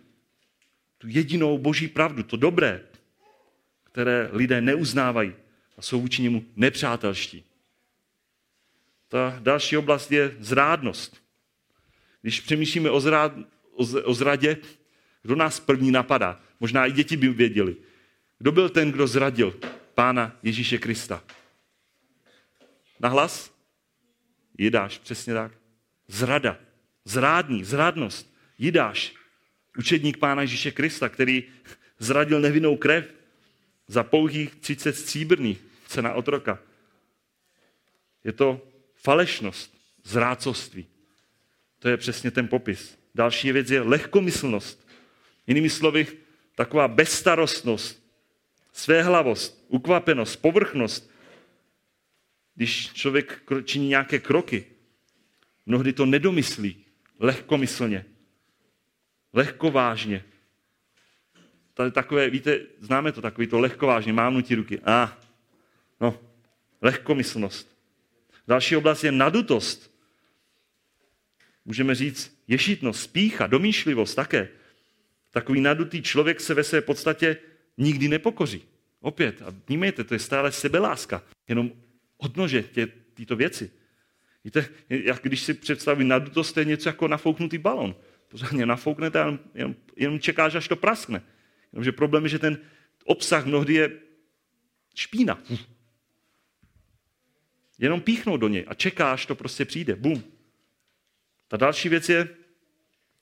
Tu jedinou boží pravdu, to dobré, které lidé neuznávají a jsou vůči němu nepřátelští. Ta další oblast je zrádnost. Když přemýšlíme o, zrád, o, o zradě, kdo nás první napadá? Možná i děti by věděli. Kdo byl ten, kdo zradil pána Ježíše Krista? Nahlas? Jidáš, přesně tak. Zrada, zrádní, zrádnost. Jidáš, učedník pána Ježíše Krista, který zradil nevinnou krev za pouhých 30 stříbrných, cena otroka. Je to falešnost, zrácoství. To je přesně ten popis. Další věc je lehkomyslnost. Jinými slovy, taková bezstarostnost, svéhlavost, ukvapenost, povrchnost. Když člověk činí nějaké kroky, mnohdy to nedomyslí lehkomyslně, lehkovážně. Tady takové, víte, známe to, takový to lehkovážně, mávnutí ruky. A, ah, no, lehkomyslnost. Další oblast je nadutost. Můžeme říct ješitnost, spícha, domýšlivost také. Takový nadutý člověk se ve své podstatě nikdy nepokoří. Opět, a vnímejte, to je stále sebeláska. Jenom odnože tě, tyto věci. Víte, jak když si představí nadutost, to je něco jako nafouknutý balon. Pořádně nafouknete a jenom, jenom, čekáš, až to praskne. Jenomže problém je, že ten obsah mnohdy je špína. Jenom píchnout do něj a čekáš, to prostě přijde. Bum. Ta další věc je,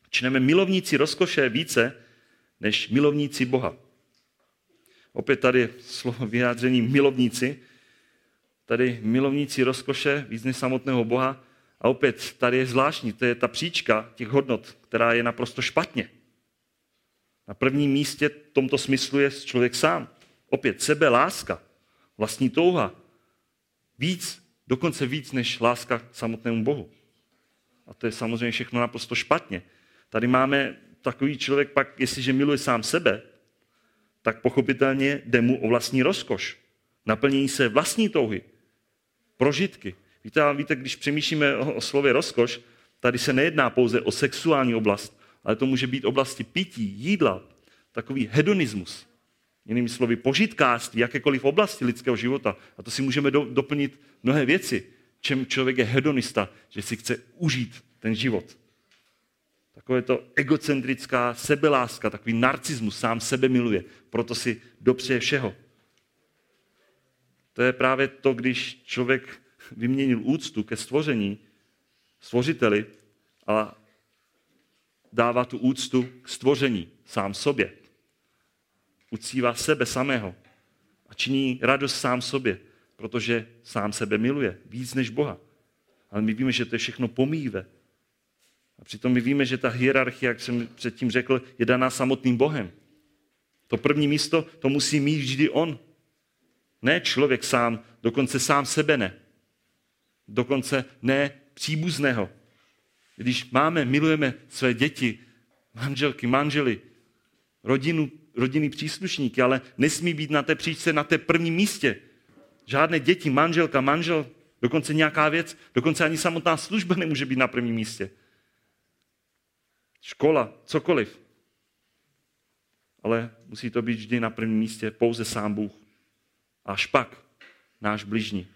čneme milovníci rozkoše více, než milovníci Boha. Opět tady slovo vyjádření milovníci. Tady milovníci rozkoše víc než samotného Boha. A opět tady je zvláštní, to je ta příčka těch hodnot, která je naprosto špatně. Na prvním místě v tomto smyslu je člověk sám. Opět sebe láska, vlastní touha. Víc, dokonce víc než láska k samotnému Bohu. A to je samozřejmě všechno naprosto špatně. Tady máme takový člověk pak, jestliže miluje sám sebe, tak pochopitelně jde mu o vlastní rozkoš. Naplnění se vlastní touhy, prožitky. Víte, víte když přemýšlíme o, slově rozkoš, tady se nejedná pouze o sexuální oblast, ale to může být oblasti pití, jídla, takový hedonismus. Jinými slovy, požitkářství, jakékoliv oblasti lidského života. A to si můžeme do, doplnit mnohé věci. Čem člověk je hedonista, že si chce užít ten život. Takové to egocentrická sebeláska, takový narcismus, sám sebe miluje, proto si dopřeje všeho. To je právě to, když člověk vyměnil úctu ke stvoření, stvořiteli, a dává tu úctu k stvoření, sám sobě. Ucívá sebe samého a činí radost sám sobě, protože sám sebe miluje víc než Boha. Ale my víme, že to je všechno pomíjivé. A přitom my víme, že ta hierarchie, jak jsem předtím řekl, je daná samotným Bohem. To první místo, to musí mít vždy on. Ne člověk sám, dokonce sám sebe ne. Dokonce ne příbuzného. Když máme, milujeme své děti, manželky, manžely, rodinu, rodinný příslušníky, ale nesmí být na té příčce na té prvním místě. Žádné děti, manželka, manžel, dokonce nějaká věc, dokonce ani samotná služba nemůže být na prvním místě škola, cokoliv. Ale musí to být vždy na prvním místě pouze sám Bůh. Až pak náš bližní.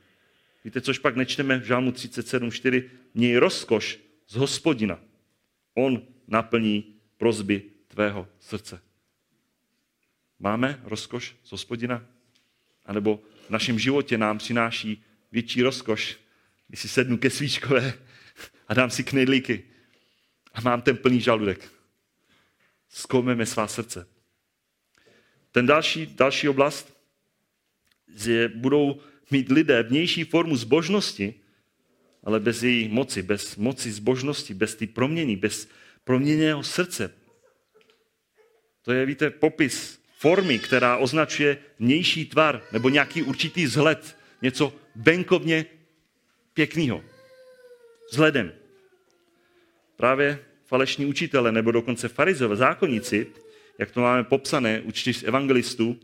Víte, což pak nečteme v Žálmu 37.4? Měj rozkoš z hospodina. On naplní prozby tvého srdce. Máme rozkoš z hospodina? A nebo v našem životě nám přináší větší rozkoš, když si sednu ke svíčkové a dám si knedlíky a mám ten plný žaludek. Zkoumeme svá srdce. Ten další, další oblast, že budou mít lidé vnější formu zbožnosti, ale bez její moci, bez moci zbožnosti, bez ty proměny, bez proměněného srdce. To je, víte, popis formy, která označuje vnější tvar nebo nějaký určitý vzhled, něco venkovně pěkného. Vzhledem. Právě falešní učitele nebo dokonce farizové, zákonníci, jak to máme popsané u čtyř evangelistů,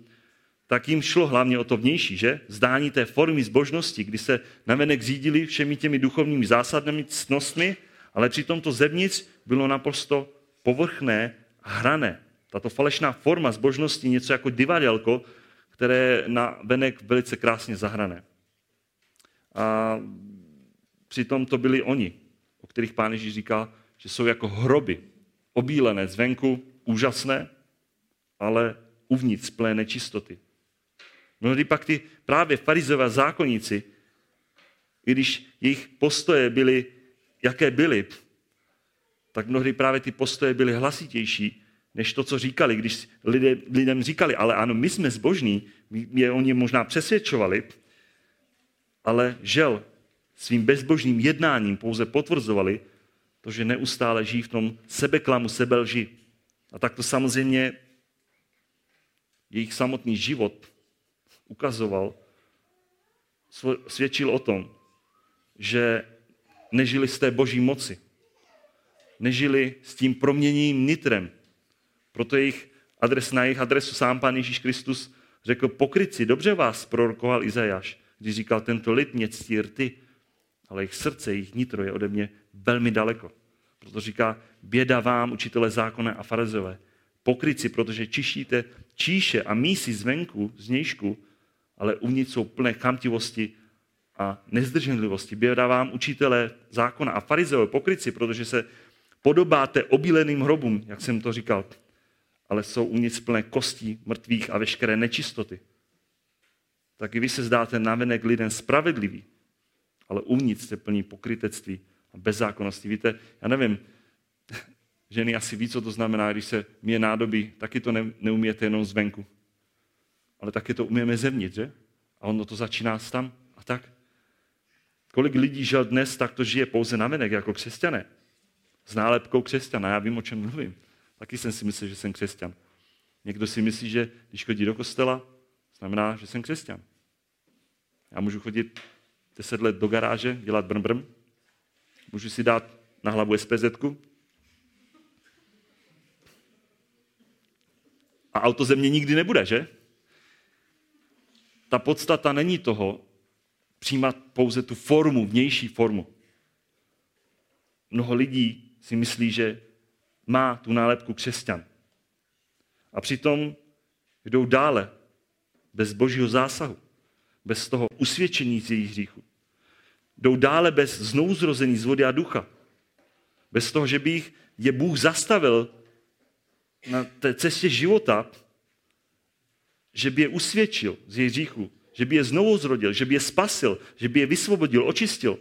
tak jim šlo hlavně o to vnější, že? Zdání té formy zbožnosti, kdy se navenek řídili všemi těmi duchovními zásadami, cnostmi, ale přitom to zevnitř bylo naprosto povrchné a hrané. Tato falešná forma zbožnosti něco jako divadelko, které na venek velice krásně zahrané. A přitom to byli oni, o kterých pán Ježíš říká, že jsou jako hroby, obílené zvenku, úžasné, ale uvnitř plné nečistoty. Mnohdy pak ty právě farizové zákonníci, i když jejich postoje byly, jaké byly, tak mnohdy právě ty postoje byly hlasitější, než to, co říkali. Když lidé, lidem říkali, ale ano, my jsme zbožní, je oni možná přesvědčovali, ale žel svým bezbožným jednáním pouze potvrzovali, to, že neustále žijí v tom sebeklamu, sebelži. A tak to samozřejmě jejich samotný život ukazoval, svědčil o tom, že nežili z té boží moci. Nežili s tím proměněným nitrem. Proto jejich adres, na jejich adresu sám pán Ježíš Kristus řekl, pokryci, dobře vás prorokoval Izajáš, když říkal, tento lid mě ctí rty, ale jejich srdce, jejich nitro je ode mě velmi daleko. Proto říká, běda vám, učitele zákona a farizové, pokryci, protože čišíte číše a mísy zvenku, znějšku, ale uvnitř jsou plné chamtivosti a nezdrženlivosti. Běda vám, učitele zákona a farizeové, pokryci, protože se podobáte obíleným hrobům, jak jsem to říkal, ale jsou uvnitř plné kostí, mrtvých a veškeré nečistoty. Tak i vy se zdáte navenek lidem spravedlivý, ale uvnitř jste plní pokrytectví a bezzákonnosti. Víte, já nevím, ženy asi ví, co to znamená, když se mě nádobí, taky to ne, neumíte jenom zvenku. Ale taky to umíme zevnitř, že? A ono to začíná tam a tak. Kolik lidí žil dnes, tak to žije pouze navenek jako křesťané. S nálepkou křesťana, já vím, o čem mluvím. Taky jsem si myslel, že jsem křesťan. Někdo si myslí, že když chodí do kostela, znamená, že jsem křesťan. Já můžu chodit 10 let do garáže, dělat brm, brm. Můžu si dát na hlavu SPZ. A auto ze mě nikdy nebude, že? Ta podstata není toho přijímat pouze tu formu, vnější formu. Mnoho lidí si myslí, že má tu nálepku křesťan. A přitom jdou dále, bez božího zásahu, bez toho usvědčení z jejich hříchu. Jdou dále bez znouzrození z vody a ducha. Bez toho, že by je Bůh zastavil na té cestě života, že by je usvědčil z jejich hříchu, že by je znovu zrodil, že by je spasil, že by je vysvobodil, očistil.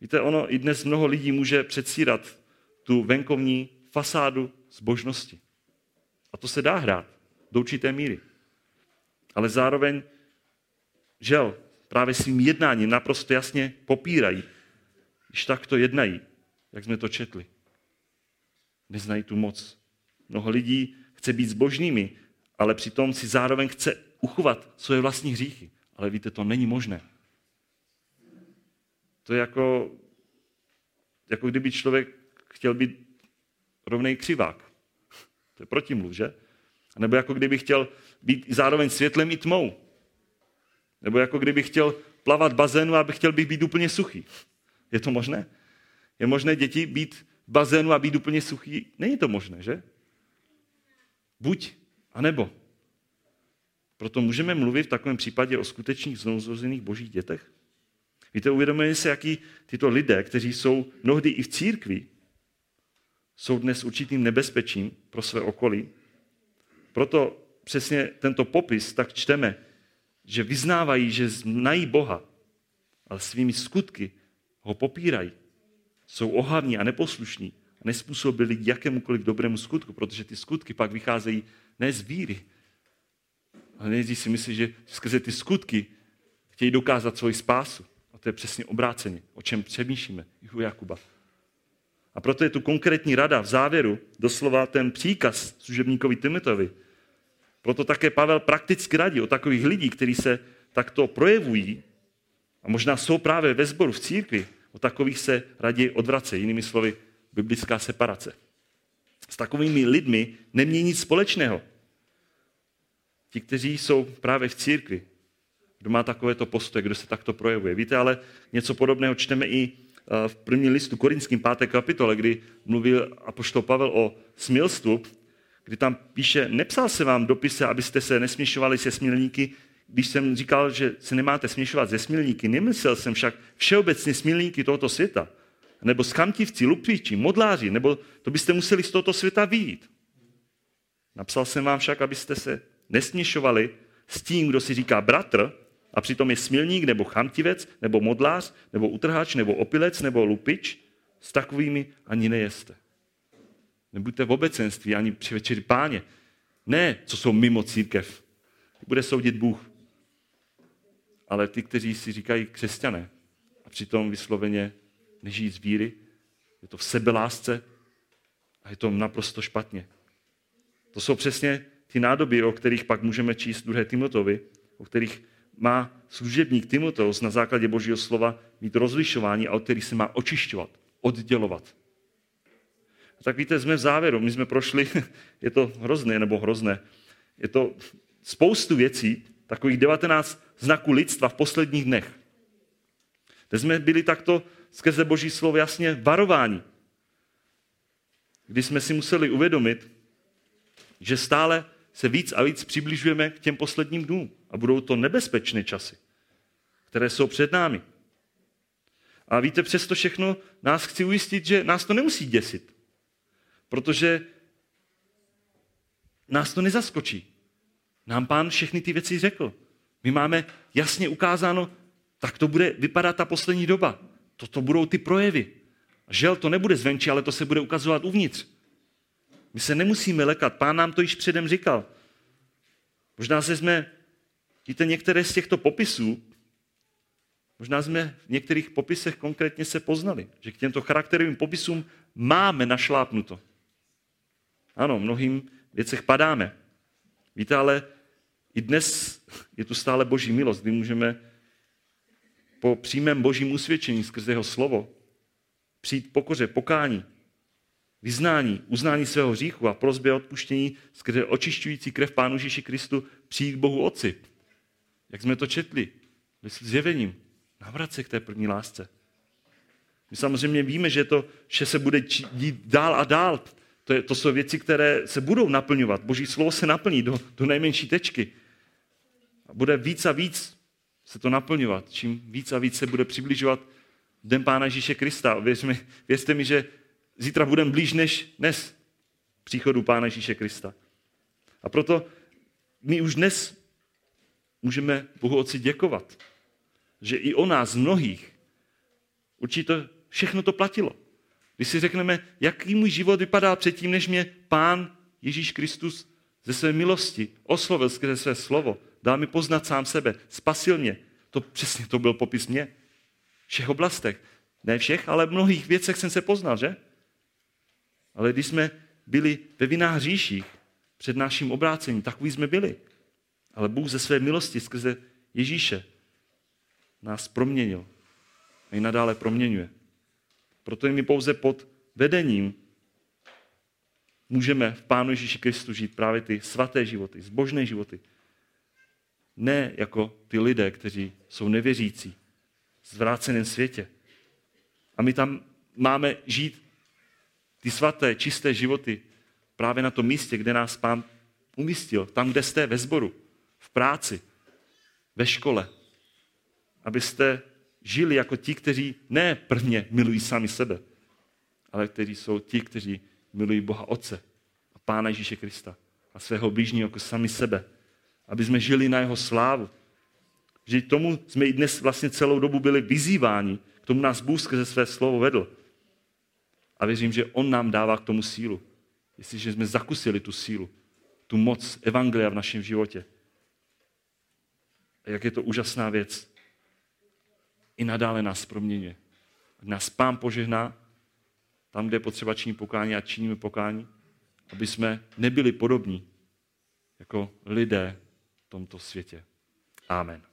Víte, ono i dnes mnoho lidí může předsírat tu venkovní fasádu zbožnosti. A to se dá hrát do určité míry. Ale zároveň, žel, právě svým jednáním naprosto jasně popírají, když takto jednají, jak jsme to četli. Neznají tu moc. Mnoho lidí chce být zbožnými, ale přitom si zároveň chce uchovat svoje vlastní hříchy. Ale víte, to není možné. To je jako, jako kdyby člověk chtěl být rovnej křivák. To je protimluv, že? Nebo jako kdyby chtěl být zároveň světlem i tmou. Nebo jako kdyby chtěl plavat bazénu a chtěl bych být úplně suchý. Je to možné? Je možné děti být v bazénu a být úplně suchý? Není to možné, že? Buď, a nebo. Proto můžeme mluvit v takovém případě o skutečných znouzrozených božích dětech? Víte, uvědomujeme se, jaký tyto lidé, kteří jsou mnohdy i v církvi, jsou dnes určitým nebezpečím pro své okolí. Proto přesně tento popis tak čteme, že vyznávají, že znají Boha, ale svými skutky ho popírají. Jsou ohavní a neposlušní a nespůsobili jakémukoliv dobrému skutku, protože ty skutky pak vycházejí ne z víry, ale nejdřív si myslí, že skrze ty skutky chtějí dokázat svoji spásu. A to je přesně obráceně, o čem přemýšlíme i u Jakuba. A proto je tu konkrétní rada v závěru, doslova ten příkaz služebníkovi Timotovi. Proto také Pavel prakticky radí o takových lidí, kteří se takto projevují a možná jsou právě ve sboru v církvi, o takových se raději odvrace, jinými slovy biblická separace. S takovými lidmi nemění nic společného. Ti, kteří jsou právě v církvi, kdo má takovéto postoje, kdo se takto projevuje. Víte, ale něco podobného čteme i eh, v prvním listu korinským 5. kapitole, kdy mluvil apoštol Pavel o smilstvu, kdy tam píše, nepsal se vám dopise, abyste se nesměšovali se smilníky, když jsem říkal, že se nemáte směšovat ze smilníky, nemyslel jsem však všeobecně smilníky tohoto světa, nebo skamtivci, lupíči, modláři, nebo to byste museli z tohoto světa vyjít. Napsal jsem vám však, abyste se nesměšovali s tím, kdo si říká bratr, a přitom je smilník, nebo chamtivec, nebo modlář, nebo utrhač, nebo opilec, nebo lupič, s takovými ani nejeste. Nebuďte v obecenství ani při večeri páně. Ne, co jsou mimo církev. Bude soudit Bůh. Ale ty, kteří si říkají křesťané a přitom vysloveně nežijí z víry, je to v sebelásce a je to naprosto špatně. To jsou přesně ty nádoby, o kterých pak můžeme číst druhé Timotovi, o kterých má služebník Timoteus na základě Božího slova mít rozlišování a od kterých se má očišťovat, oddělovat. Tak víte, jsme v závěru, my jsme prošli, je to hrozné nebo hrozné, je to spoustu věcí, takových 19 znaků lidstva v posledních dnech. Kde jsme byli takto skrze Boží slovo jasně varováni. Kdy jsme si museli uvědomit, že stále se víc a víc přibližujeme k těm posledním dnům. A budou to nebezpečné časy, které jsou před námi. A víte, přesto všechno nás chci ujistit, že nás to nemusí děsit. Protože nás to nezaskočí. Nám pán všechny ty věci řekl. My máme jasně ukázáno, tak to bude vypadat ta poslední doba. Toto budou ty projevy. Žel to nebude zvenčí, ale to se bude ukazovat uvnitř. My se nemusíme lekat. Pán nám to již předem říkal. Možná se jsme, víte, některé z těchto popisů, možná jsme v některých popisech konkrétně se poznali, že k těmto charakterovým popisům máme našlápnuto. Ano, mnohým věcech padáme. Víte, ale i dnes je tu stále boží milost, kdy můžeme po přímém božím usvědčení skrze jeho slovo přijít pokoře, pokání, vyznání, uznání svého hříchu a prozbě odpuštění skrze očišťující krev Pánu Ježíši Kristu přijít k Bohu Otci. Jak jsme to četli, s zjevením, navrat se k té první lásce. My samozřejmě víme, že to že se bude dít dál a dál. To, je, to jsou věci, které se budou naplňovat. Boží slovo se naplní do, do nejmenší tečky. A bude víc a víc se to naplňovat. Čím víc a víc se bude přibližovat den Pána Ježíše Krista. Věř mi, věřte mi, že zítra budeme blíž než dnes příchodu Pána Ježíše Krista. A proto my už dnes můžeme Bohu Otci děkovat, že i o nás mnohých určitě všechno to platilo. Když si řekneme, jaký můj život vypadá předtím, než mě Pán Ježíš Kristus ze své milosti oslovil skrze své slovo, dal mi poznat sám sebe, spasil mě. To přesně to byl popis mě. Všech oblastech. Ne všech, ale v mnohých věcech jsem se poznal, že? Ale když jsme byli ve vinách hříších před naším obrácením, takový jsme byli. Ale Bůh ze své milosti skrze Ježíše nás proměnil. A i nadále proměňuje. Proto my pouze pod vedením můžeme v Pánu Ježíši Kristu žít právě ty svaté životy, zbožné životy. Ne jako ty lidé, kteří jsou nevěřící, v zvráceném světě. A my tam máme žít ty svaté, čisté životy právě na tom místě, kde nás Pán umístil. Tam, kde jste, ve sboru, v práci, ve škole. Abyste žili jako ti, kteří ne prvně milují sami sebe, ale kteří jsou ti, kteří milují Boha Otce a Pána Ježíše Krista a svého blížního jako sami sebe. Aby jsme žili na jeho slávu. Že tomu jsme i dnes vlastně celou dobu byli vyzýváni, k tomu nás Bůh skrze své slovo vedl. A věřím, že On nám dává k tomu sílu. Jestliže jsme zakusili tu sílu, tu moc Evangelia v našem životě. A jak je to úžasná věc. I nadále nás proměňuje. Nás Pán požehná, tam, kde je potřeba činit pokání a činíme pokání, aby jsme nebyli podobní jako lidé v tomto světě. Amen.